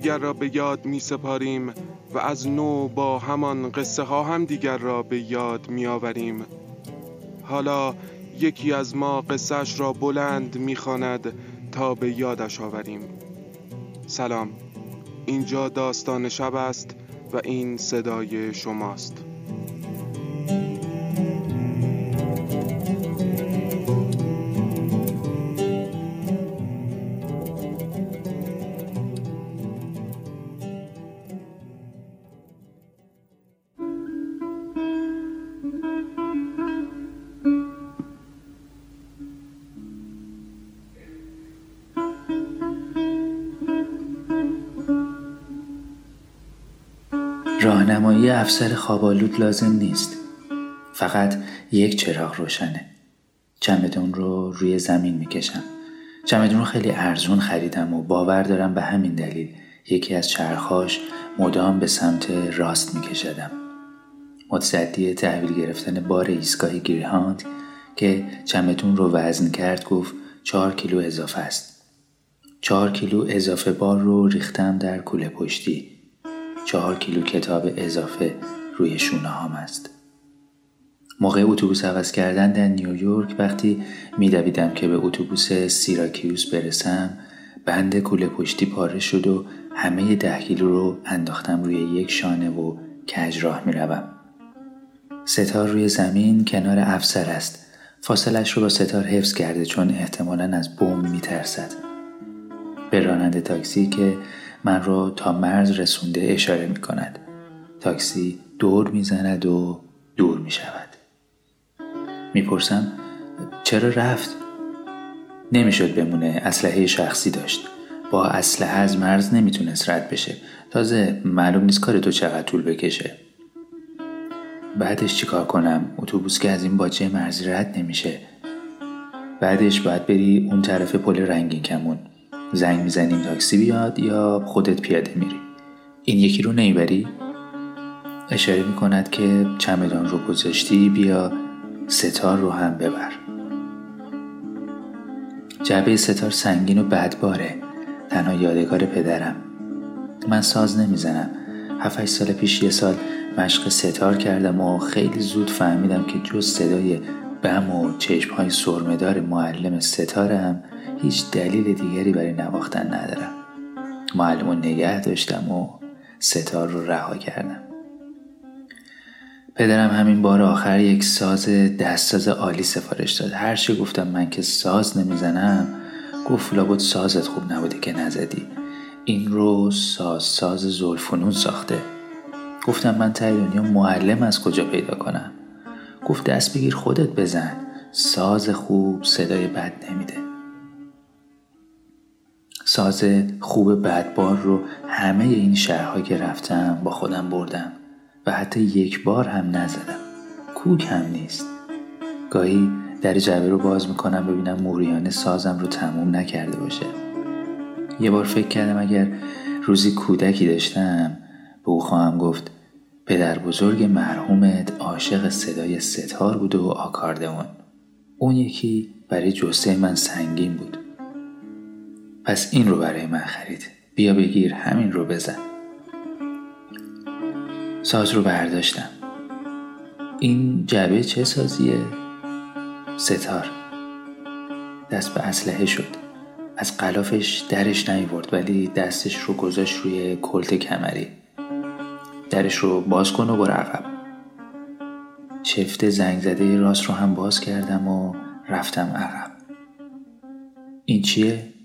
ها هم دیگر را به یاد می سپاریم و از نو با همان قصه ها هم دیگر را به یاد می آوریم. حالا یکی از ما قصهش را بلند می‌خواند تا به یادش آوریم. سلام. اینجا داستان شب است و این صدای شماست. افسر خوابالود لازم نیست. فقط یک چراغ روشنه. چمدون رو روی زمین می‌کشم. چمدون رو خیلی ارزون خریدم و باور دارم به همین دلیل یکی از چرخاش مدام به سمت راست میکشدم. متصدی تحویل گرفتن بار ایستگاه گریهاند که چمدون رو وزن کرد گفت چهار کیلو اضافه است. چهار کیلو اضافه بار رو ریختم در کوله پشتی. چهار کیلو کتاب اضافه روی شونه هام است. موقع اتوبوس عوض کردن در نیویورک وقتی میدویدم که به اتوبوس سیراکیوس برسم بند کوله پشتی پاره شد و همه ده کیلو رو انداختم روی یک شانه و کج راه می روم. ستار روی زمین کنار افسر است. فاصلش رو با ستار حفظ کرده چون احتمالا از بوم می ترسد. به راننده تاکسی که من رو تا مرز رسونده اشاره می کند. تاکسی دور می زند و دور می شود. می‌پرسم چرا رفت؟ نمی‌شد بمونه اسلحه شخصی داشت. با اسلحه از مرز نمی‌تونست رد بشه. تازه معلوم نیست کار تو چقدر طول بکشه. بعدش چیکار کنم؟ اتوبوس که از این باچه مرزی رد نمیشه. بعدش باید بری اون طرف پل رنگین کمون. زنگ می‌زنیم تاکسی بیاد یا خودت پیاده میری؟ این یکی رو نمی‌بری اشاره می‌کند که چمدان رو گذاشتی بیا ستار رو هم ببر. جعبه ستار سنگین و بدباره. تنها یادگار پدرم. من ساز نمی‌زنم. هفت سال پیش یه سال مشق ستار کردم و خیلی زود فهمیدم که جز صدای بم و چشم های سرمدار معلم ستارم هیچ دلیل دیگری برای نواختن ندارم. معلم رو نگه داشتم و ستار رو رها کردم. پدرم همین بار آخر یک ساز دستساز عالی سفارش داد. هر چی گفتم من که ساز نمی‌زنم گفت لابد سازت خوب نبوده که نزدی. این رو ساز ساز زلفنون ساخته. گفتم من تای دنیا معلم از کجا پیدا کنم؟ گفت دست بگیر خودت بزن. ساز خوب صدای بد نمیده. ساز خوب بدبار رو همه این شهرها که رفتم با خودم بردم و حتی یک بار هم نزدم. کوک هم نیست. گاهی در جعبه رو باز می‌کنم ببینم موریانه سازم رو تموم نکرده باشه. یه بار فکر کردم اگر روزی کودکی داشتم به او خواهم گفت پدر بزرگ مرحومت عاشق صدای ستار بود و آکاردئون. اون یکی برای جسه من سنگین بود. پس این رو برای من خرید. بیا بگیر همین رو بزن. ساز رو برداشتم. این جعبه چه سازیه؟ ستار. دست به اسلحه شد. از قلافش درش نیورد ولی دستش رو گذاشت روی کلت کمری. درش رو باز کن و برو عقب. چفت زنگ زده راست رو هم باز کردم و رفتم عقب. این چیه؟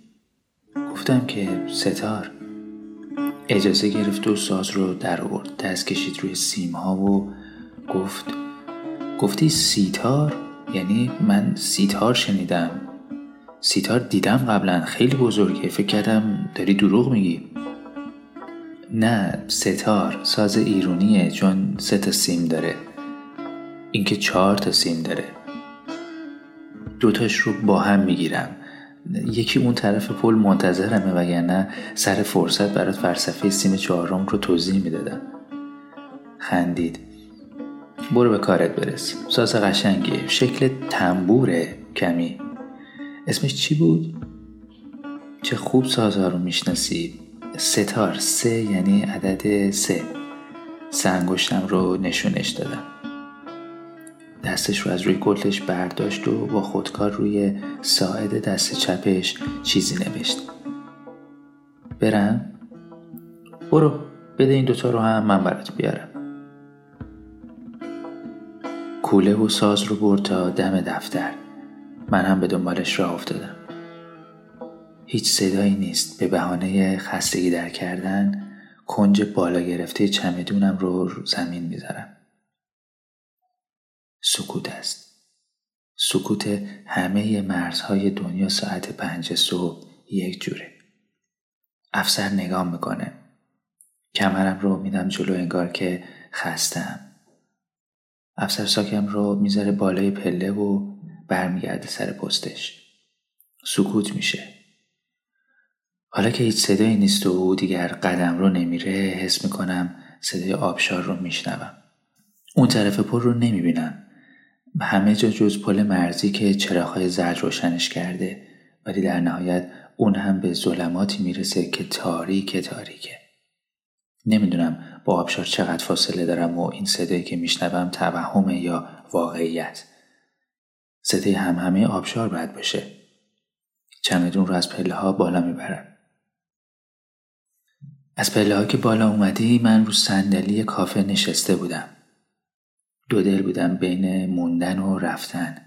گفتم که ستار اجازه گرفت و ساز رو در آورد. دست کشید روی سیم ها و گفت گفتی سیتار؟ یعنی من سیتار شنیدم. سیتار دیدم قبلا. خیلی بزرگه. فکر کردم داری دروغ میگی. نه سه‌تار ساز ایرونیه. چون سه تا سیم داره. اینکه چهار تا سیم داره. دوتاش رو با هم می‌گیرم. یکی اون طرف پل منتظرمه وگرنه سر فرصت برات فلسفه سیم چهارم رو توضیح می‌دادم. خندید. برو به کارت برس. ساز قشنگیه. شکل تنبوره کمی. اسمش چی بود؟ چه خوب سازها رو می‌شناسی. ستار سه یعنی عدد سه. سنگشتم رو نشونش دادم. دستش رو از روی گلتش برداشت و با خودکار روی ساعد دست چپش چیزی نوشت. برم؟ برو بده این دوتا رو هم من برات بیارم. کوله و ساز رو برد تا دم دفتر. من هم به دنبالش راه افتادم. هیچ صدایی نیست. به بهانه خستگی در کردن کنج بالا گرفته چمدونم رو زمین می‌ذارم. سکوت است. سکوت همه مرزهای دنیا ساعت پنج صبح یک جوره. افسر نگاه می‌کنه. کمرم رو میدم جلو انگار که خستم افسر ساکم رو می‌ذاره بالای پله و برمیگرده سر پستش. سکوت میشه. حالا که هیچ صدایی نیست و او دیگر قدم رو نمیره حس می‌کنم صدای آبشار رو میشنوم. اون طرف پر رو نمی‌بینم. همه جا جز پل مرزی که چراغهای زرد روشنش کرده ولی در نهایت اون هم به ظلماتی می‌رسه که تاریک تاریکه. نمی‌دونم با آبشار چقدر فاصله دارم و این صدایی که میشنوم توهمه یا واقعیت. صدای هم همه آبشار باید باشه. چمدون رو از پله ها بالا می‌برم. از پله ها که بالا اومدی من رو صندلی کافه نشسته بودم. دو دل بودم بین موندن و رفتن.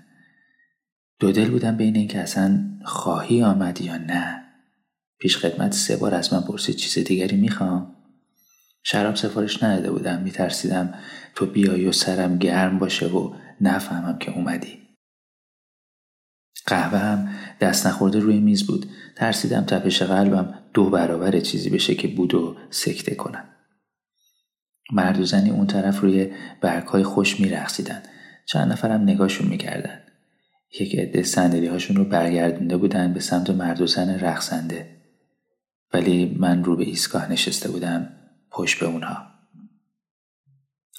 دو دل بودم بین اینکه اصلا خواهی آمدی یا نه. پیش خدمت سه بار از من پرسید چیز دیگری می‌خوام. شراب سفارش نداده بودم. میترسیدم تو بیایی و سرم گرم باشه و نفهمم که اومدی. قهوه هم دست نخورده روی میز بود. ترسیدم تپش قلبم دو برابر چیزی بشه که بود و سکته کنم. مرد و زنی اون طرف روی برگهای خوش میرخصیدن چند نفرم نگاهشون می‌کردن. یک عده سندلی هاشون رو برگردونده بودن به سمت مرد و زن رقصنده. ولی من رو به ایستگاه نشسته بودم پشت به اونها.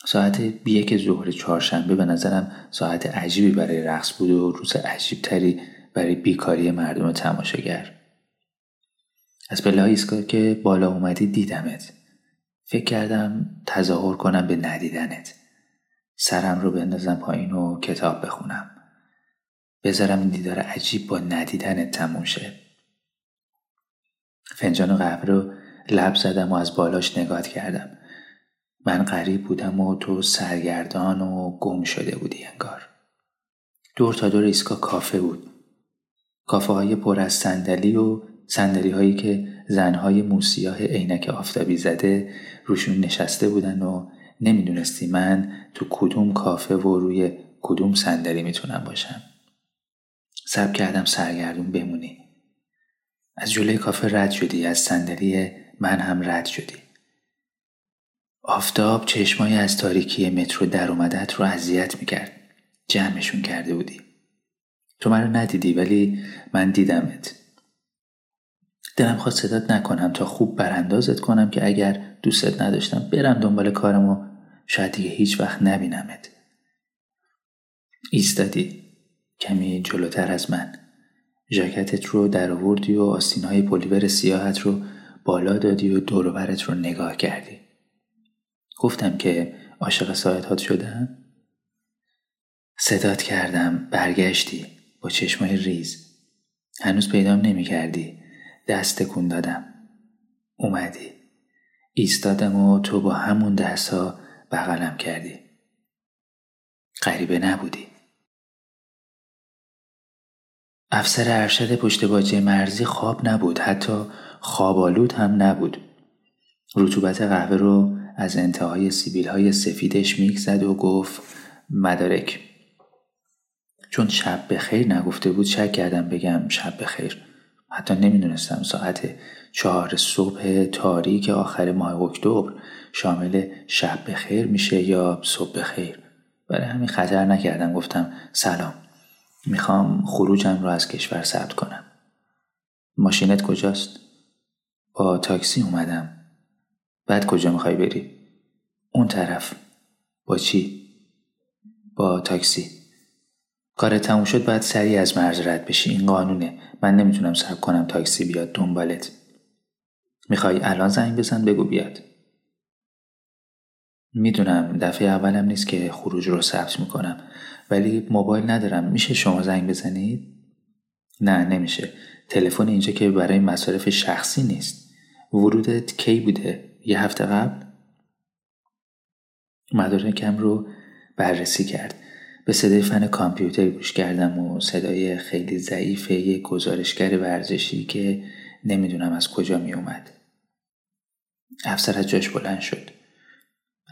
ساعت بیک ظهر چهارشنبه به نظرم ساعت عجیبی برای رقص بود و روز عجیب تری برای بیکاری مردم تماشاگر. از پله ایستگاه که بالا اومدی دیدمت. فکر کردم تظاهر کنم به ندیدنت. سرم رو بندازم پایین و کتاب بخونم. بذارم این دیدار عجیب با ندیدنت تموم شه. فنجان قهوه رو لب زدم و از بالاش نگاه کردم. من غریب بودم و تو سرگردان و گم شده بودی انگار. دور تا دور ایستگاه کافه بود. کافه های پر از صندلی و صندلی هایی که زنهای موسیاه عینک آفتابی زده روشون نشسته بودن و نمی‌دونستی من تو کدوم کافه و روی کدوم صندلی می‌تونم باشم. سب کردم سرگردون بمونی. از جلوی کافه رد شدی از صندلی من هم رد شدی. آفتاب چشمای از تاریکی مترو در اومدت رو اذیت می‌کرد. جمعشون کرده بودی. تو من رو ندیدی ولی من دیدمت. دلم خواست صدات نکنم تا خوب براندازت کنم که اگر دوستت نداشتم برم دنبال کارم و شاید دیگه هیچ وقت نبینمت. ایستادی. کمی جلوتر از من. ژاکتت رو در آوردی و آستینهای پلیور سیاحت رو بالا دادی و دوروبرت رو نگاه کردی. گفتم که عاشق ساعتات شدم. صدات کردم. برگشتی. با چشمای ریز. هنوز پیدام نمی کردی دست تکون دادم. اومدی. ایستادم و تو با همون دست ها بغلم کردی. غریبه نبودی. افسر ارشد پشت باجه مرزی خواب نبود حتی خوابالود هم نبود. رطوبت قهوه رو از انتهای سیبیل های سفیدش میک زد و گفت مدارک. چون شب به خیر نگفته بود شک کردم بگم شب به خیر حتی نمی‌دونستم ساعت چهار صبح تاریک آخر ماه اکتبر شامل شب به خیر میشه یا صبح به خیر برای همین خطر نکردم گفتم سلام می‌خوام خروجم رو از کشور ثبت کنم ماشینت کجاست؟ با تاکسی اومدم بعد کجا می‌خوای بری؟ اون طرف با چی؟ با تاکسی کار تموم شد بعد سریع از مرز رد بشی. این قانونه. من نمی‌تونم صبر کنم تاکسی بیاد دنبالت. می‌خوای الان زنگ بزن بگو بیاد. می‌دونم دفعه اولم نیست که خروج رو ثبت می‌کنم ولی موبایل ندارم. میشه شما زنگ بزنید؟ نه نمیشه. تلفن اینجا که برای مصارف شخصی نیست. ورودت کی بوده؟ یه هفته قبل؟ مدارکم رو بررسی کرد. به صدای فن کامپیوتر گوش کردم و صدای خیلی ضعیف یک گزارشگر ورزشی که نمی‌دونم از کجا می اومد. افسر از جاش بلند شد.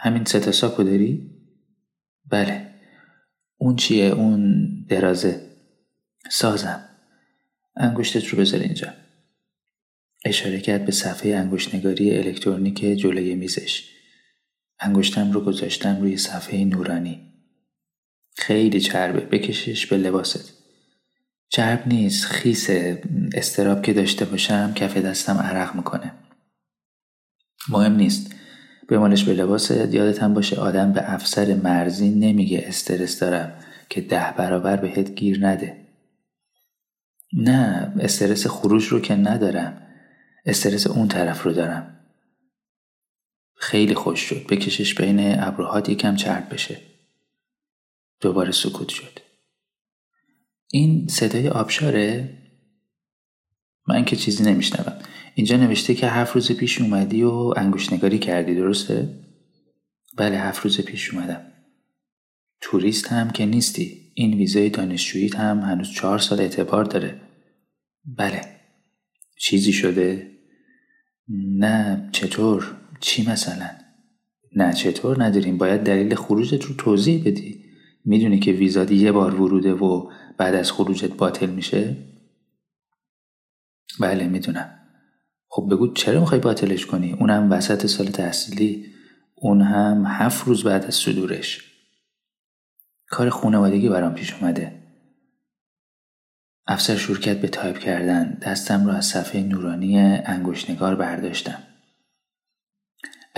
همین ستا ساکو داری؟ بله. اون چیه؟ اون درازه. سازم. انگشتت رو بذار اینجا. اشاره کرد به صفحه انگشتنگاری الکترونیک جلوی میزش. انگشتم رو گذاشتم روی صفحه نورانی. خیلی چربه. بکشش به لباست. چرب نیست. خیس استراب که داشته باشم کف دستم عرق می‌کنه. مهم نیست. بمالش به لباست. یادت هم باشه آدم به افسر مرزی نمیگه استرس دارم که ده برابر بهت گیر نده. نه استرس خروج رو که ندارم. استرس اون طرف رو دارم. خیلی خوش شد. بکشش بین ابروهات یکم چرب بشه. دوباره سکوت شد این صدای آبشاره؟ من که چیزی نمیشنوم اینجا نوشته که هفت روز پیش اومدی و نگاری کردی درسته؟ بله هفت روز پیش اومدم توریست هم که نیستی این ویزای دانشجوییت هم هنوز چهار سال اعتبار داره بله چیزی شده؟ نه چطور؟ چی مثلا؟ نه چطور نداریم باید دلیل خروجت رو توضیح بدی می‌دونی که ویزات یه بار وروده و بعد از خروجت باطل میشه؟ بله می‌دونم. خب بگو چرا می‌خوای باطلش کنی؟ اونم وسط سال تحصیلی اون هم هفت روز بعد از صدورش. کار خونوادگی برام پیش اومده. افسر شرکت به تایپ کردن. دستم رو از صفحه نورانی انگشتنگار برداشتم.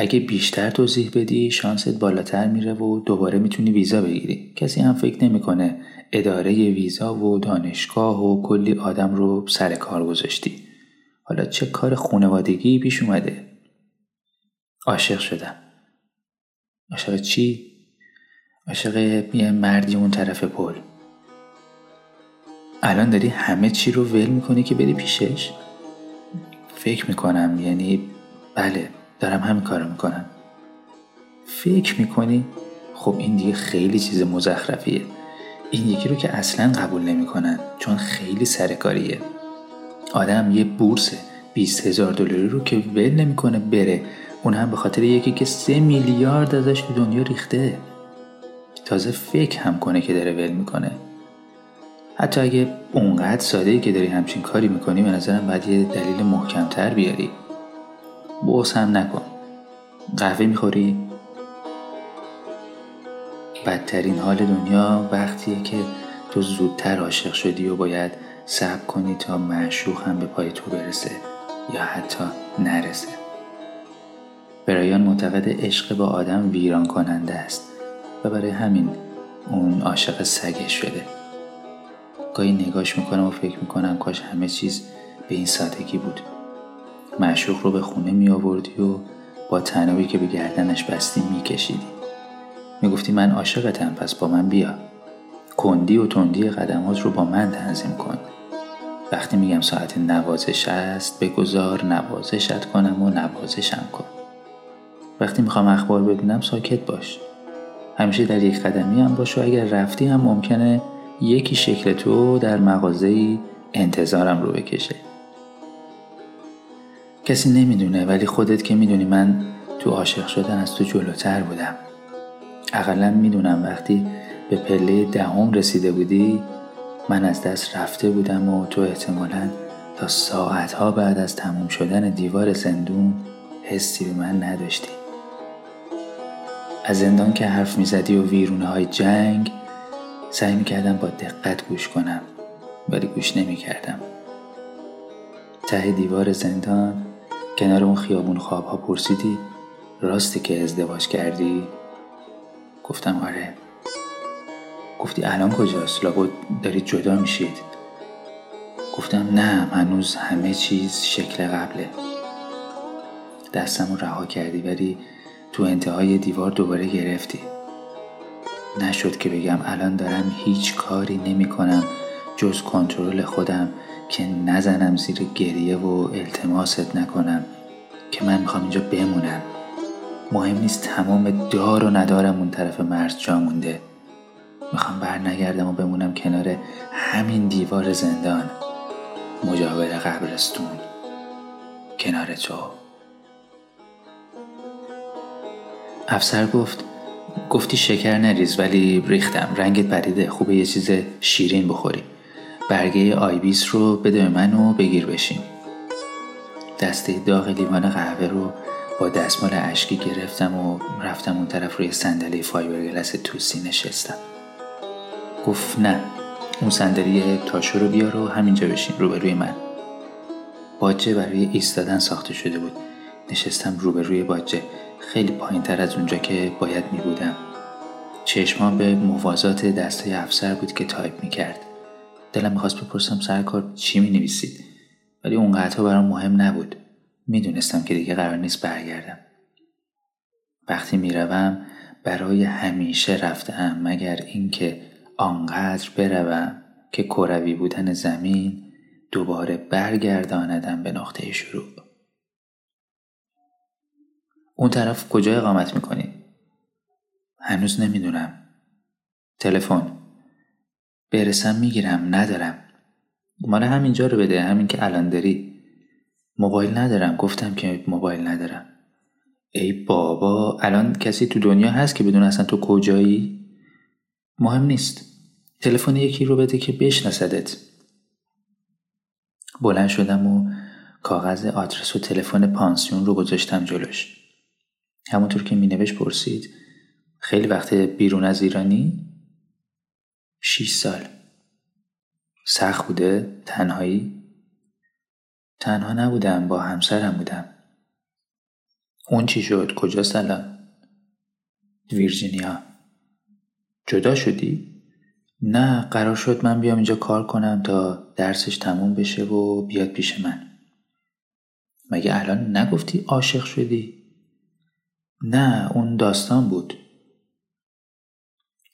اگه بیشتر توضیح بدی شانست بالاتر میره و دوباره می‌تونی ویزا بگیری. کسی هم فکر نمی‌کنه اداره ویزا و دانشگاه و کلی آدم رو سر کار گذاشتی. حالا چه کار خونوادگی پیش اومده؟ عاشق شدم. عاشق چی؟ عاشق یه مردی اون طرف پل. الان داری همه چی رو ول می‌کنی که بری پیشش؟ فکر می‌کنم یعنی بله. دارم همین کارو می‌کنم. فکر می‌کنی؟ خب این دیگه خیلی چیز مزخرفیه. این یکی رو که اصلا قبول نمی‌کنن چون خیلی سرکاریه. آدم یه بورس 20 هزار دلاری رو که ول نمی‌کنه بره اون هم به خاطر یکی که سه میلیارد ازش تو دنیا ریخته. تازه فکر هم کنه که داره ول می‌کنه. حتی اگه اونقدر ساده که داری همچین کاری می‌کنی به نظرم باید یه دلیل محکمتر بیاری. بغض هم نکن. قهوه می‌خوری؟ بدترین حال دنیا وقتیه که تو زودتر عاشق شدی و باید صبر کنی تا معشوق هم به پای تو برسه یا حتی نرسه. برایان معتقد عشق با آدم ویران کننده است و برای همین اون عاشق سگش شده. گاهی نگاش می‌کنم و فکر می‌کنم کاش همه چیز به این سادگی بود. معشوق رو به خونه می آوردی و با تنابی که به گردنش بستی می کشیدی. می گفتی من عاشقتم پس با من بیا. کندی و تندی قدمات رو با من تنظیم کن. وقتی میگم ساعت نوازش است بگذار نوازشت کنم و نوازشم کن. وقتی می‌خوام اخبار ببینم ساکت باش. همیشه در یک قدمی هم باش و اگر رفتی هم ممکنه یکی شکل تو در مغازه انتظارم رو بکشه. کسی نمی‌دونه ولی خودت که می‌دونی من تو عاشق شدن از تو جلوتر بودم. اقلا می‌دونم وقتی به پله دهم رسیده بودی من از دست رفته بودم و تو احتمالا تا ساعتها بعد از تموم شدن دیوار زندون حسی به من نداشتی. از زندان که حرف می‌زدی و ویرونه های جنگ سعی می‌کردم با دقت گوش کنم ولی گوش نمی‌کردم. ته دیوار زندان کنار اون خیابون خوابها پرسیدی راستی که ازدواج کردی؟ گفتم آره. گفتی الان کجاست؟ لابد دارید جدا میشید. گفتم نه هنوز همه چیز شکل قبله. دستم رها کردی ولی تو انتهای دیوار دوباره گرفتی. نشد که بگم الان دارم هیچ کاری نمی کنم جز کنترل خودم. که نزنم زیر گریه و التماست نکنم که من می‌خوام اینجا بمونم. مهم نیست تمام دار و ندارم اون طرف مرز جا مونده. می‌خوام بر نگردم و بمونم کنار همین دیوار زندان. مجاور قبرستون. کنار تو. افسر گفت گفتی شکر نریز ولی ریختم. رنگت پریده. خوبه یه چیز شیرین بخوری. برگه آیبیس رو بده به من و بگیر بشیم. دسته داغ لیوان قهوه رو با دستمال اشکی گرفتم و رفتم اون طرف روی صندلی فایبرگلس توسی نشستم. گفت نه اون صندلی تاشو رو بیار و همینجا بشین روبروی من. باجه برای ایستادن ساخته شده بود. نشستم روبروی باجه. خیلی پایین تر از اونجا که باید می بودم چشمان به موازات دسته افسر بود که تایپ می کرد دلم می‌خواست بپرسم سرکار چی می نویسید ولی اونقدرها برام مهم نبود. می‌دونستم که دیگه قرار نیست برگردم. وقتی می‌روم برای همیشه رفتم مگر اینکه آنقدر بروم که کروی بودن زمین دوباره برگرداندم به نقطه شروع. اون طرف کجا اقامت می‌کنی؟ هنوز نمی‌دونم. تلفن. برسم می‌گیرم ندارم. مال همینجا رو بده همین که الان داری. موبایل ندارم گفتم که موبایل ندارم. ای بابا الان کسی تو دنیا هست که بدون اصلا تو کجایی؟ مهم نیست. تلفن یکی رو بده که بشناسدت. بلند شدم و کاغذ آدرس و تلفن پانسیون رو گذاشتم جلوش. همونطور که مینوشت پرسید خیلی وقت بیرون از ایرانی؟ شیش سال سخت بوده؟ تنهایی؟ تنها نبودم با همسرم بودم اون چی شد؟ کجاست الان؟ ویرجینیا جدا شدی؟ نه قرار شد من بیام اینجا کار کنم تا درسش تموم بشه و بیاد پیش من مگه الان نگفتی عاشق شدی؟ نه اون داستان بود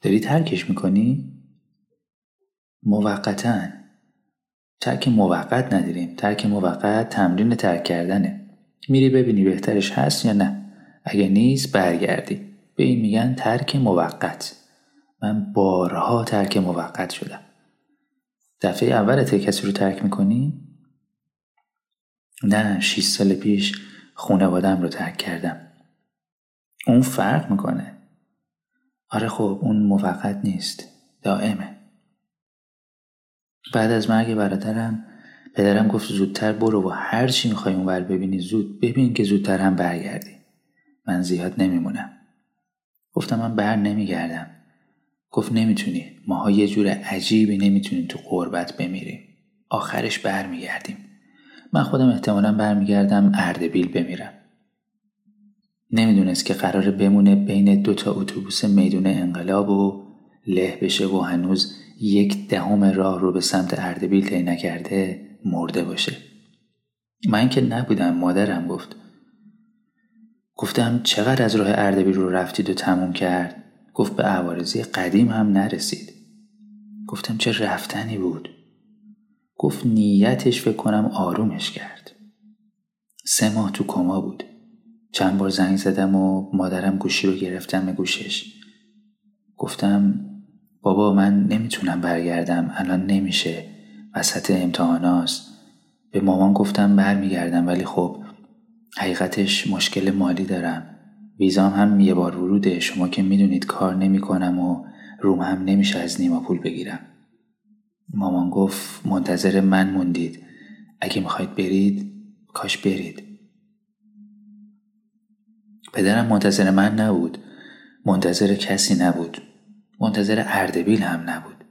داری ترکش می‌کنی؟ موقتا. ترک موقت نداریم. ترک موقت تمرین ترک کردنه. میری ببینی بهترش هست یا نه. اگه نیست برگردی. به این میگن ترک موقت. من بارها ترک موقت شدم. دفعه اولت کسی رو ترک می‌کنی؟ نه 6 سال پیش خونوادم رو ترک کردم. اون فرق می‌کنه. آره خب اون موقت نیست. دائمه. بعد از مرگ برادرم پدرم گفت زودتر برو و هر چی می‌خوای اونور ببینی زود ببین که زودتر هم برگردی. من زیاد نمیمونم. گفتم من بر نمیگردم. گفت نمی‌تونی. ماها یه جور عجیبی نمی‌تونیم تو قربت بمیریم آخرش برمیگردیم. من خودم احتمالا برمیگردم اردبیل بمیرم. نمی‌دونست که قرار بمونه بین دو تا اتوبوس میدون انقلاب و له بشه و هنوز یک دهم راه رو به سمت اردبیل طی نکرده مرده باشه. من که نبودم مادرم گفت. گفتم چقدر از راه اردبیل رو رفتید و تموم کرد؟ گفت به عوارضی قدیم هم نرسید. گفتم چه رفتنی بود؟ گفت نیتش فکر کنم آرومش کرد. سه ماه تو کما بود. چند بار زنگ زدم و مادرم گوشی رو گرفتم به گوشش. گفتم بابا من نمی‌تونم برگردم. الان نمیشه. وسط امتحاناست. به مامان گفتم برمیگردم ولی خب حقیقتش مشکل مالی دارم. ویزام هم یه بار وروده. شما که می‌دونید کار نمی‌کنم و روم هم نمیشه از نیما پول بگیرم. مامان گفت منتظر من موندید. اگه می‌خواید برید کاش برید. پدرم منتظر من نبود. منتظر کسی نبود. منتظر اردبیل هم نبود.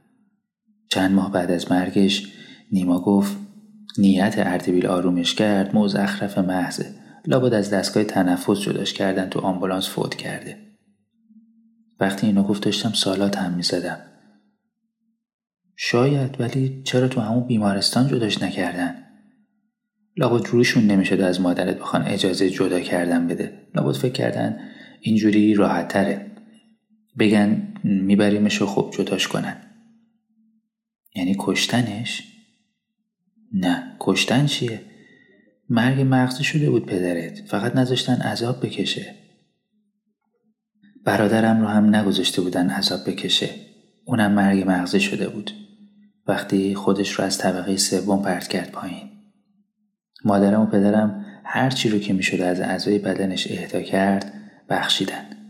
چند ماه بعد از مرگش نیما گفت نیت اردبیل آرومش کرد مزخرف محضه لابد از دستگاه تنفس جداش کردن تو آمبولانس فوت کرده. وقتی اینو گفت داشتم سالات هم می‌زدم. شاید ولی چرا تو همون بیمارستان جداش نکردن؟ لابد رویشون نمی‌شد از مادرت بخوان اجازه جدا کردن بده. لابد فکر کردن اینجوری راحت تره بگن میبریمش و خب جداش کنن. یعنی کشتنش؟ نه کشتن چیه؟ مرگ مغزی شده بود پدرت فقط نذاشتن عذاب بکشه. برادرم رو هم نگذاشته بودن عذاب بکشه. اونم مرگ مغزی شده بود. وقتی خودش رو از طبقه سوم پرت کرد پایین. مادرم و پدرم هر چی رو که می‌شد از اعضای بدنش اهدا کرد بخشیدن.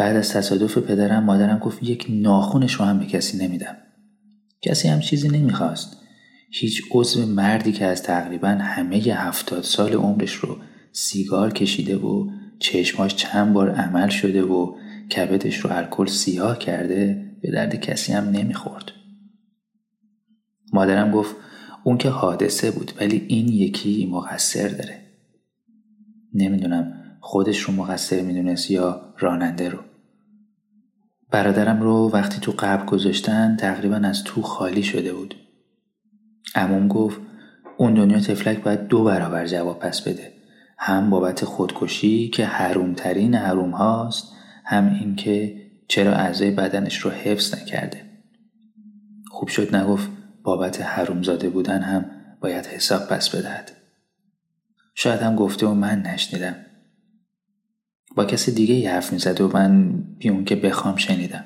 بعد از تصادف پدرم مادرم گفت یک ناخونش رو هم به کسی نمیدم. کسی هم چیزی نمی‌خواست. هیچ عضو مردی که از تقریبا همه هفتاد سال عمرش رو سیگار کشیده و چشماش چند بار عمل شده و کبدش رو الکل سیاه کرده به درد کسی هم نمی‌خورد. مادرم گفت اون که حادثه بود ولی این یکی مقصر داره. نمی‌دونم خودش رو مقصر می‌دونست یا راننده رو. برادرم رو وقتی تو قبل گذاشتن تقریبا از تو خالی شده بود. اموم گفت اون دنیا تفلک باید دو برابر جواب پس بده. هم بابت خودکشی که حرومترین حروم هاست هم اینکه چرا اعضای بدنش رو حفظ نکرده. خوب شد نگفت بابت حرومزاده بودن هم باید حساب پس بدهد. شاید هم گفته و من نشنیدم. با کسی دیگه ی حرف می‌زد و من بی اون که بخوام شنیدم.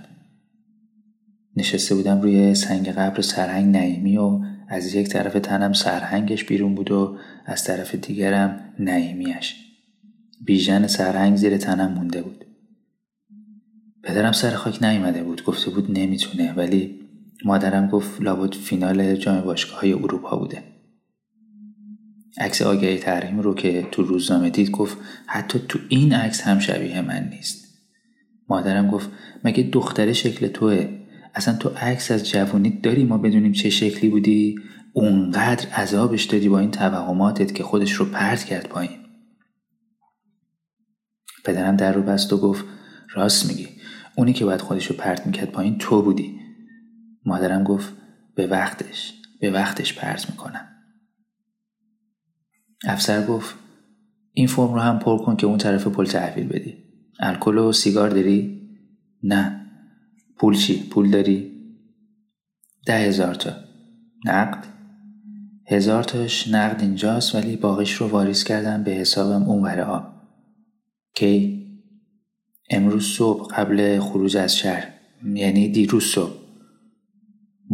نشسته بودم روی سنگ قبر سرهنگ نعیمی و از یک طرف تنم سرهنگش بیرون بود و از طرف دیگرم نعیمیش بیژن سرهنگ زیر تنم مونده بود. پدرم سر خاک نیومده بود گفته بود نمی‌تونه ولی مادرم گفت لابد فینال جام باشگاه های اروپا بوده. عکس آگهی تحریم رو که تو روزنامه دید گفت حتی تو این عکس هم شبیه من نیست. مادرم گفت مگه دختره شکل توه؟ اصلا تو عکس از جوونیت داری ما بدونیم چه شکلی بودی؟ اونقدر عذابش دادی با این توهماتت که خودش رو پرت کرد پایین. پدرم در رو بست و گفت راست میگی. اونی که باید خودش رو پرت می‌کرد پایین تو بودی. مادرم گفت به وقتش به وقتش پرت می‌کنم. افسر گفت این فرم رو هم پر کن که اون طرف پل تحویل بدی الکل و سیگار داری؟ نه پول چی؟ پول داری؟ ده هزار تا نقد؟ هزار تاش نقد اینجاست ولی باقیش رو واریز کردم به حسابم اون آب کی؟ امروز صبح قبل خروج از شهر یعنی دیروز صبح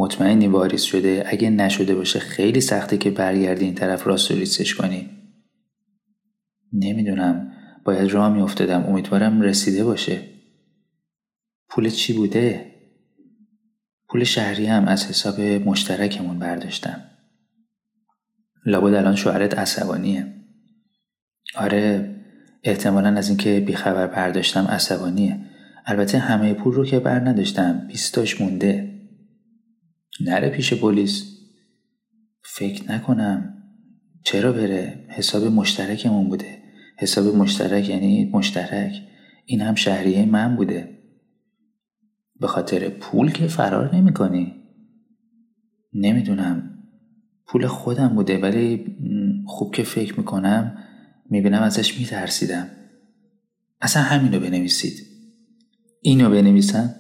مطمئنی واریز شده. اگه نشده باشه خیلی سخته که برگردی این طرف راست ریسش کنی. نمی‌دونم. باید راه میافتادم. امیدوارم رسیده باشه. پول چی بوده؟ پول شهری هم از حساب مشترکمون برداشتم. لابد الان شوهرت عصبانیه. آره احتمالا از اینکه بیخبر برداشتم عصبانیه. البته همه پول رو که بر نداشتم. بیستاش مونده. نره پیش پلیس. فکر نکنم. چرا بره؟ حساب مشترکمون بوده. حساب مشترک یعنی مشترک. این هم شهریه من بوده. به خاطر پول که فرار نمی کنی نمی‌دونم. پول خودم بوده ولی خوب که فکر می‌کنم می‌بینم ازش میترسیدم. اصلا همینو بنویسید. اینو بنویسم.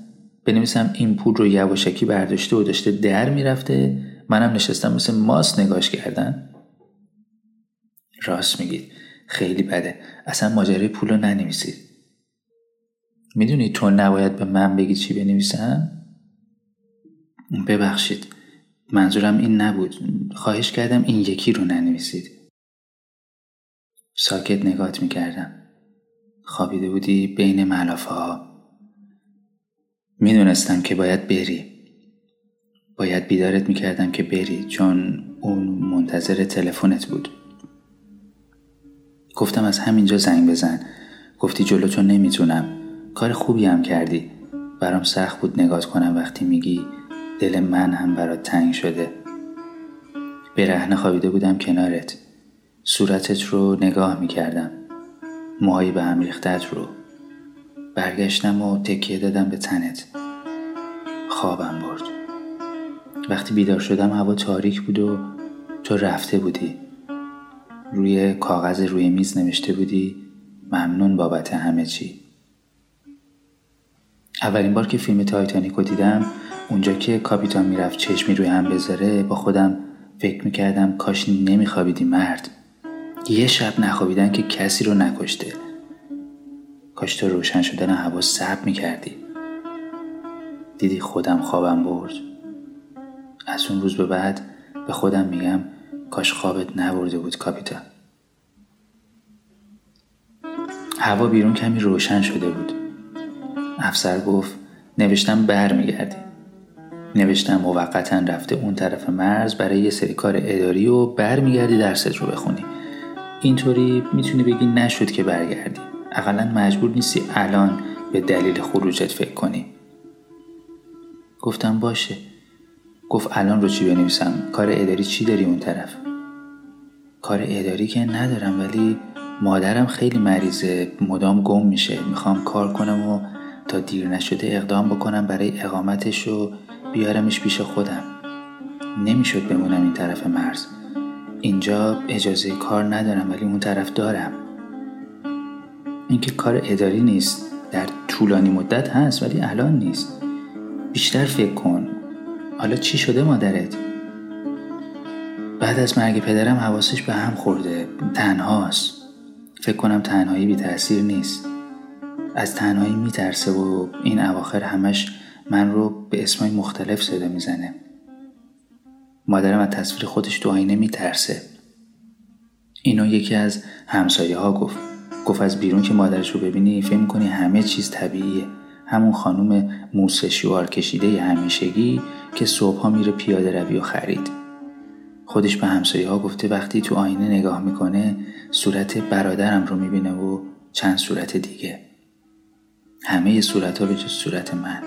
بنویسم این پول رو یواشکی برداشته و داشته در می‌رفته. منم نشستم مثل ماست نگاش کردن. راست میگید. خیلی بده. اصلا ماجرای پول رو ننویسید. می‌دونی تو نباید به من بگی چی بنویسم؟ ببخشید. منظورم این نبود. خواهش کردم این یکی رو ننویسید. ساکت نگات می‌کردم. خوابیده بودی بین ملافه ها می‌دونستم که باید بری. باید بیدارت می‌کردم که بری چون اون منتظر تلفنت بود. گفتم از همینجا زنگ بزن. گفتی جلو تو نمی‌تونم. کار خوبی هم کردی. برام سخت بود نگات کنم وقتی میگی دل من هم برات تنگ شده. رهنه خوابیده بودم کنارت. صورتت رو نگاه می‌کردم. موهای به هم ریختت رو. برگشتم و تکیه دادم به تنت. خوابم برد. وقتی بیدار شدم هوا تاریک بود و تو رفته بودی. روی کاغذ روی میز نوشته بودی ممنون بابت همه چی. اولین بار که فیلم تایتانیک رو دیدم اونجا که کاپیتان می‌رفت چشمی روی هم بذاره با خودم فکر می‌کردم کاش نمیخوابیدی مرد. یه شب نخوابیدن که کسی رو نکشته. کاش تو روشن شدن هوا صبر می‌کردی. دیدی خودم خوابم برد. از اون روز به بعد به خودم میگم کاش خوابت نبرده بود کاپیتان هوا بیرون کمی روشن شده بود. افسر گفت نوشتم بر میگردی نوشتم موقتا رفته اون طرف مرز برای یه سری کار اداری و برمیگردی درست رو بخونی. اینطوری می‌تونی بگی نشد که برگردی. اقلا مجبور نیستی الان به دلیل خروجت فکر کنی. گفتم باشه. گفت الان رو چی بنویسم؟ کار اداری چی داری اون طرف؟ کار اداری که ندارم ولی مادرم خیلی مریضه. مدام گم میشه. می‌خوام کار کنم و تا دیر نشده اقدام بکنم برای اقامتش و بیارمش پیش خودم. نمی‌شد بمونم این طرف مرز. اینجا اجازه کار ندارم ولی اون طرف دارم. اینکه کار اداری نیست در طولانی مدت هست ولی الان نیست. بیشتر فکر کن. حالا چی شده مادرت؟ بعد از مرگ پدرم حواسش به هم خورده. تنهاست. فکر کنم تنهایی بی تاثیر نیست. از تنهایی میترسه و این اواخر همش من رو به اسمای مختلف صدا می‌زنه. مادرم از تصویر خودش تو آینه میترسه. اینو یکی از همسایه ها گفت. گفت از بیرون که مادرش رو ببینی فکر کنی همه چیز طبیعیه. همون خانم موسه شوار کشیده همیشگی که صبحها میره پیاده روی و خرید. خودش به همسایه ها گفته وقتی تو آینه نگاه می‌کنه صورت برادرم رو می‌بینه و چند صورت دیگه. همه صورت ها به جز صورت من.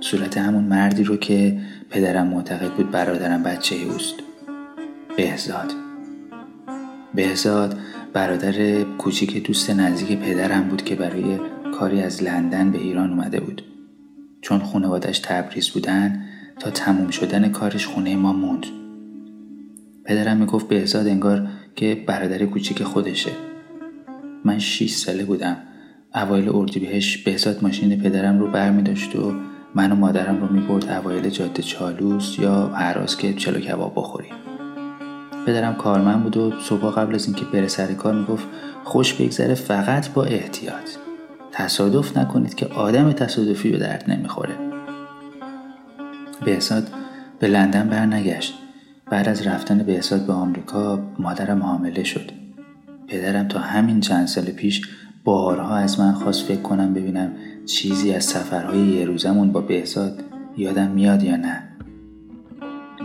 صورت همون مردی رو که پدرم معتقد بود برادرم بچه اوست. بهزاد. بهزاد برادر کوچیک دوست نزدیک پدرم بود که برای کاری از لندن به ایران اومده بود. چون خانوادش تبریز بودن تا تموم شدن کارش خونه ما موند. پدرم می‌گفت بهزاد انگار که برادر کوچیک خودشه. من 6 ساله بودم. اوایل اردیبهشت بهزاد ماشین پدرم رو بر داشت و من و مادرم رو می‌برد اوایل جاده چالوس یا هراز که چلو کباب بخوریم. پدرم کارمند بود و صبح قبل از اینکه بره سر کار می‌گفت خوش بگذره فقط با احتیاط. تصادف نکنید که آدم تصادفی به درد نمی‌خوره. بهزاد به لندن برنگشت. بعد از رفتن بهزاد به آمریکا مادرم حامله شد. پدرم تا همین چند سال پیش بارها از من خواست فکر کنم ببینم چیزی از سفرهای یه روزمون با بهزاد یادم میاد یا نه.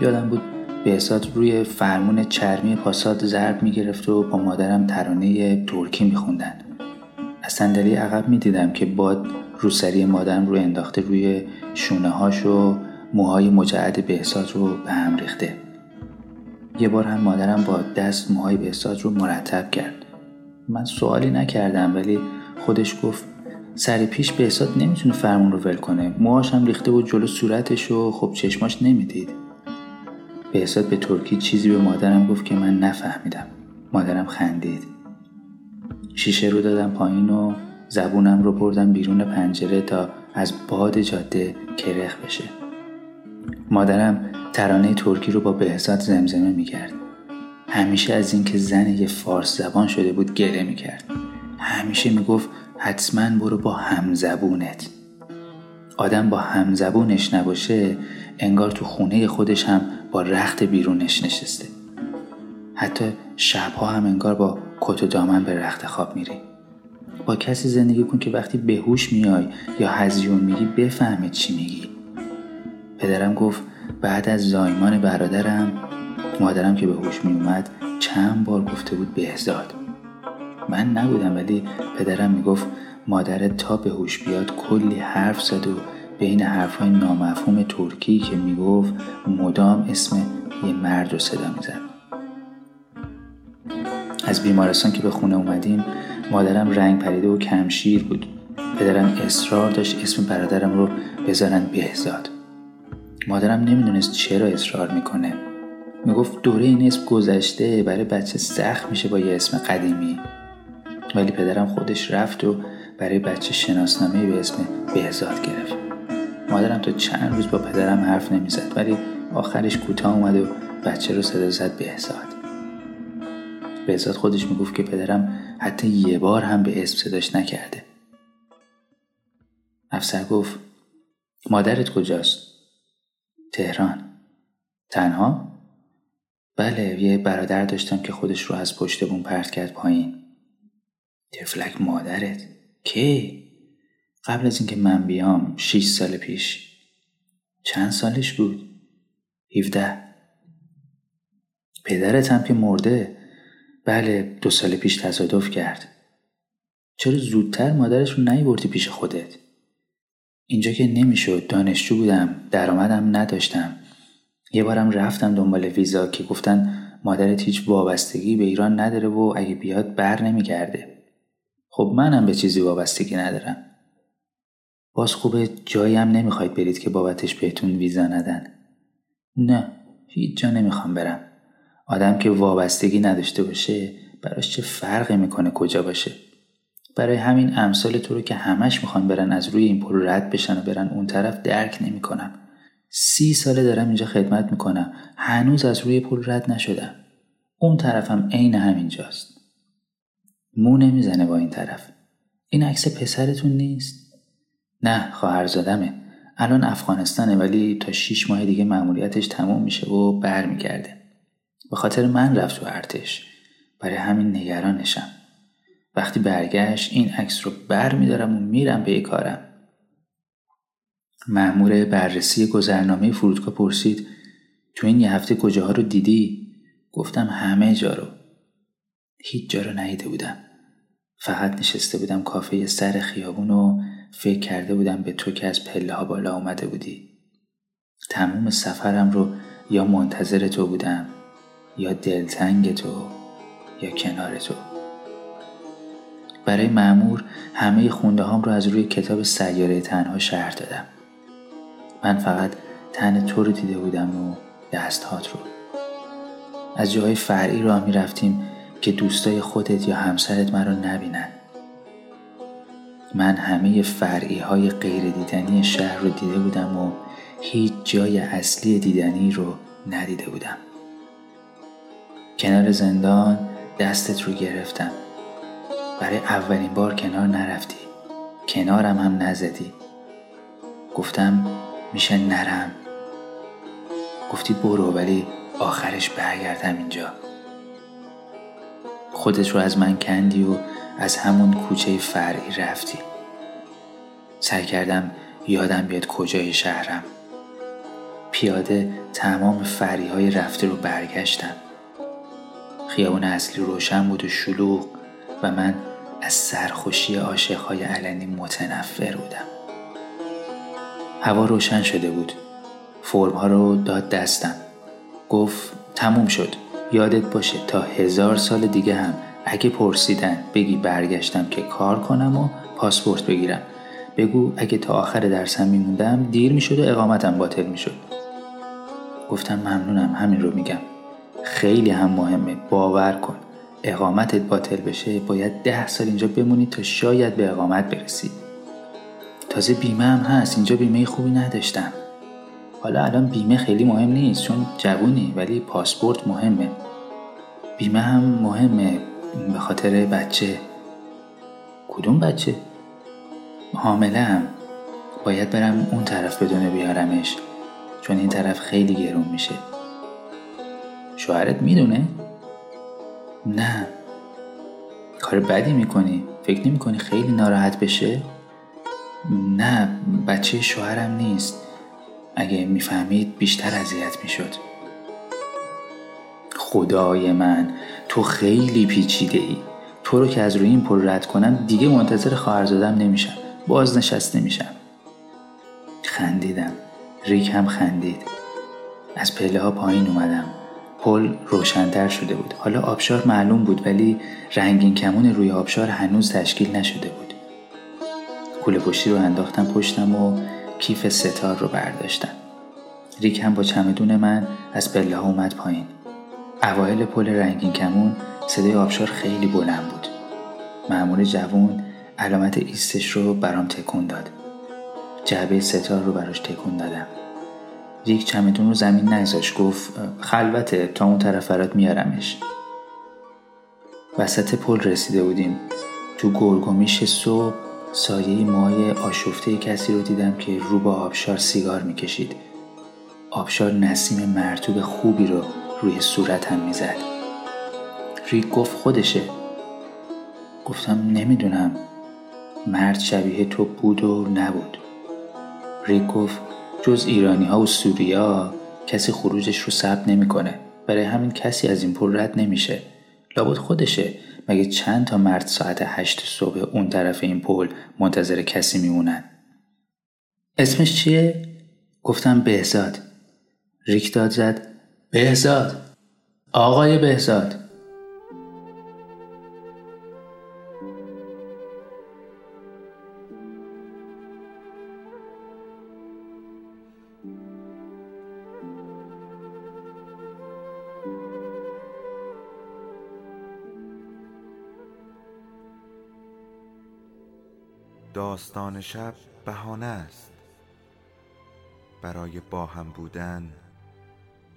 یادم بود بهزاد روی فرمون چرمی پاساد ضرب می‌گرفت و با مادرم ترانه ترکی میخوندن. از صندلی عقب می‌دیدم که باد روسری مادرم رو انداخته روی شونه هاش و موهای مجعد بهزاد رو به هم ریخته. یه بار هم مادرم با دست موهای بهزاد رو مرتب کرد. من سوالی نکردم ولی خودش گفت سر پیش بهزاد نمی‌تونه فرمون رو ول کنه. موهاش هم ریخته بود جلو صورتش و خب چشماش نمی‌دید. بهزاد به ترکی چیزی به مادرم گفت که من نفهمیدم. مادرم خندید. شیشه رو دادم پایین و زبونم رو بردم بیرون پنجره تا از باد جاده کرخ بشه. مادرم ترانه ترکی رو با بهزاد زمزمه می‌کرد. همیشه از اینکه زن یه فارس زبان شده بود گله می‌کرد. همیشه می‌گفت حتما برو با همزبونت. آدم با همزبونش نباشه انگار تو خونه خودش هم با رخت بیرونش نشسته. حتی شبها هم انگار با کت و دامن به رخت خواب میری. با کسی زندگی کن که وقتی بهوش میای یا هزیون میگی بفهمه چی میگی. پدرم گفت بعد از زایمان برادرم مادرم که به هوش میومد چند بار گفته بود بهزاد. من نبودم ولی پدرم می‌گفت مادرت تا به هوش بیاد کلی حرف زد و بین حرفهای نامفهوم ترکی که می‌گفت مدام اسم یه مرد رو صدا می‌زد. از بیمارستان که به خونه اومدیم مادرم رنگ پریده و کمشیر بود. پدرم اصرار داشت اسم برادرم رو بذارن بهزاد. مادرم نمی‌دونست چرا اصرار می‌کنه. می‌گفت دوره این اسم گذشته برای بچه سخت میشه با یه اسم قدیمی. ولی پدرم خودش رفت و برای بچه شناسنامه به اسم بهزاد گرفت. مادرم تا چند روز با پدرم حرف نمی‌زد ولی آخرش کوتاه اومد و بچه رو صدا زد بهزاد بهزاد خودش می‌گفت که پدرم حتی یه بار هم به اسم صداش نکرده افسر گفت مادرت کجاست؟ تهران تنها؟ بله یه برادر داشتم که خودش رو از پشت بون پرت کرد پایین تفلک مادرت کی؟ قبل از اینکه من بیام شیش سال پیش. چند سالش بود؟ هیفده پدرت هم که مرده. بله دو سال پیش تصادف کرد. چرا زودتر مادرش رو نیوردی پیش خودت؟ اینجا که نمی‌شد دانشجو بودم درآمدم نداشتم. یه بارم رفتم دنبال ویزا که گفتن مادرت هیچ وابستگی به ایران نداره و اگه بیاد بر نمیگرده. خب منم به چیزی وابستگی ندارم. باز خوبه جایی هم نمی‌خواید برید که بابتش بهتون ویزا ندن. نه هیچ جا نمی‌خوام برم. آدم که وابستگی نداشته باشه براش چه فرقی می‌کنه کجا باشه؟ برای همین امثال تو رو که همش می‌خوان برن از روی این پل رد بشن و برن اون طرف درک نمی‌کنم. سی ساله دارم اینجا خدمت می‌کنم. هنوز از روی پل رد نشدم. اون طرفم عین همینجاست. مو نمی‌زنه با این طرف. این عکس پسرتون نیست؟ نه خواهرزادمه الان افغانستانه ولی تا شیش ماه دیگه مأموریتش تموم میشه و برمیگرده. به خاطر من رفت تو ارتش. برای همین نگرانشم. وقتی برگشت این عکس رو بر میدارم و میرم به کارم. مأمور بررسی گذرنامه فرودگاه پرسید تو این یه هفته کجاها رو دیدی؟ گفتم همه جا رو. هیچ جا رو ندیده بودم. فقط نشسته بودم کافه سر خیابون و فکر کرده بودم به تو که از پله ها بالا آمده بودی. تموم سفرم رو یا منتظر تو بودم یا دلتنگ تو یا کنار تو. برای معمور همه خونده هام رو از روی کتاب سیاره تنها شهر دادم. من فقط تن تو رو دیده بودم و دستهات رو. از جاهای فرعی راه می رفتیم که دوستای خودت یا همسرت من رو نبینن. من همه فرعی های غیر دیدنی شهر رو دیده بودم و هیچ جای اصلی دیدنی رو ندیده بودم. کنار زندان دستت رو گرفتم. برای اولین بار کنار نرفتی. کنارم هم نزدی. گفتم میشه نرم. گفتی برو ولی آخرش برگردم اینجا. خودت رو از من کندی و از همون کوچه فرعی رفتی. سعی کردم یادم بیاد کجای شهرم. پیاده تمام فری های رفته رو برگشتم. خیابون اصلی روشن بود و شلوغ و من از سرخوشی عاشقهای علنی متنفر بودم. هوا روشن شده بود. فرم ها رو داد دستم. گفت تموم شد. یادت باشه تا هزار سال دیگه هم اگه پرسیدن بگی برگشتم که کار کنم و پاسپورت بگیرم. بگو اگه تا آخر درسم میموندم دیر می‌شد و اقامتم باطل می‌شد. گفتم ممنونم همین رو میگم. خیلی هم مهمه باور کن. اقامتت باطل بشه باید ده سال اینجا بمونی تا شاید به اقامت برسی. تازه بیمه هم هست اینجا بیمه خوبی نداشتم. حالا الان بیمه خیلی مهم نیست چون جوونی ولی پاسپورت مهمه. بیمه هم مهمه. به خاطر بچه کدوم بچه؟ حامله باید برم اون طرف بدون بیارمش چون این طرف خیلی گرون میشه شوهرت می‌دونه؟ نه کار بدی می‌کنی؟ فکر نمی‌کنی خیلی ناراحت بشه؟ نه بچه شوهرم نیست اگه می‌فهمید بیشتر اذیت می‌شد خدای من تو خیلی پیچیده ای تو رو که از روی این پل رد کنم دیگه منتظر خواهرزادم نمیشم. بازنشسته نمیشم خندیدم. ریک هم خندید. از پله ها پایین اومدم. پل روشنتر شده بود. حالا آبشار معلوم بود ولی رنگین کمون روی آبشار هنوز تشکیل نشده بود. کوله پشتی رو انداختم پشتم و کیف ستار رو برداشتم. ریک هم با چمدون من از پله ها اومد پایین. اوایل پل رنگین کمون صدای آبشار خیلی بلند بود. معمول جوون علامت ایستش رو برام تکون داد. جعبه ستار رو براش تکون دادم. ریک چمدون رو زمین نگذاش گفت خلوته تا اون طرف برات میارمش. وسط پل رسیده بودیم. تو گرگومیش صبح سایه مای آشفته کسی رو دیدم که رو با آبشار سیگار می‌کشید. آبشار نسیم مرتوب خوبی رو روی صورتم می‌زد. ریک گفت خودشه. گفتم نمی‌دونم. مرد شبیه تو بود و نبود. ریک گفت جز ایرانی ها و سوریا کسی خروجش رو ثبت نمی‌کنه. برای همین کسی از این پول رد نمیشه. لابد خودشه. مگه چند تا مرد ساعت هشت صبح اون طرف این پل منتظر کسی میمونن؟ اسمش چیه؟ گفتم بهزاد. ریک داد زد. بهزاد. آقای بهزاد. داستان شب بهانه است. برای با هم بودن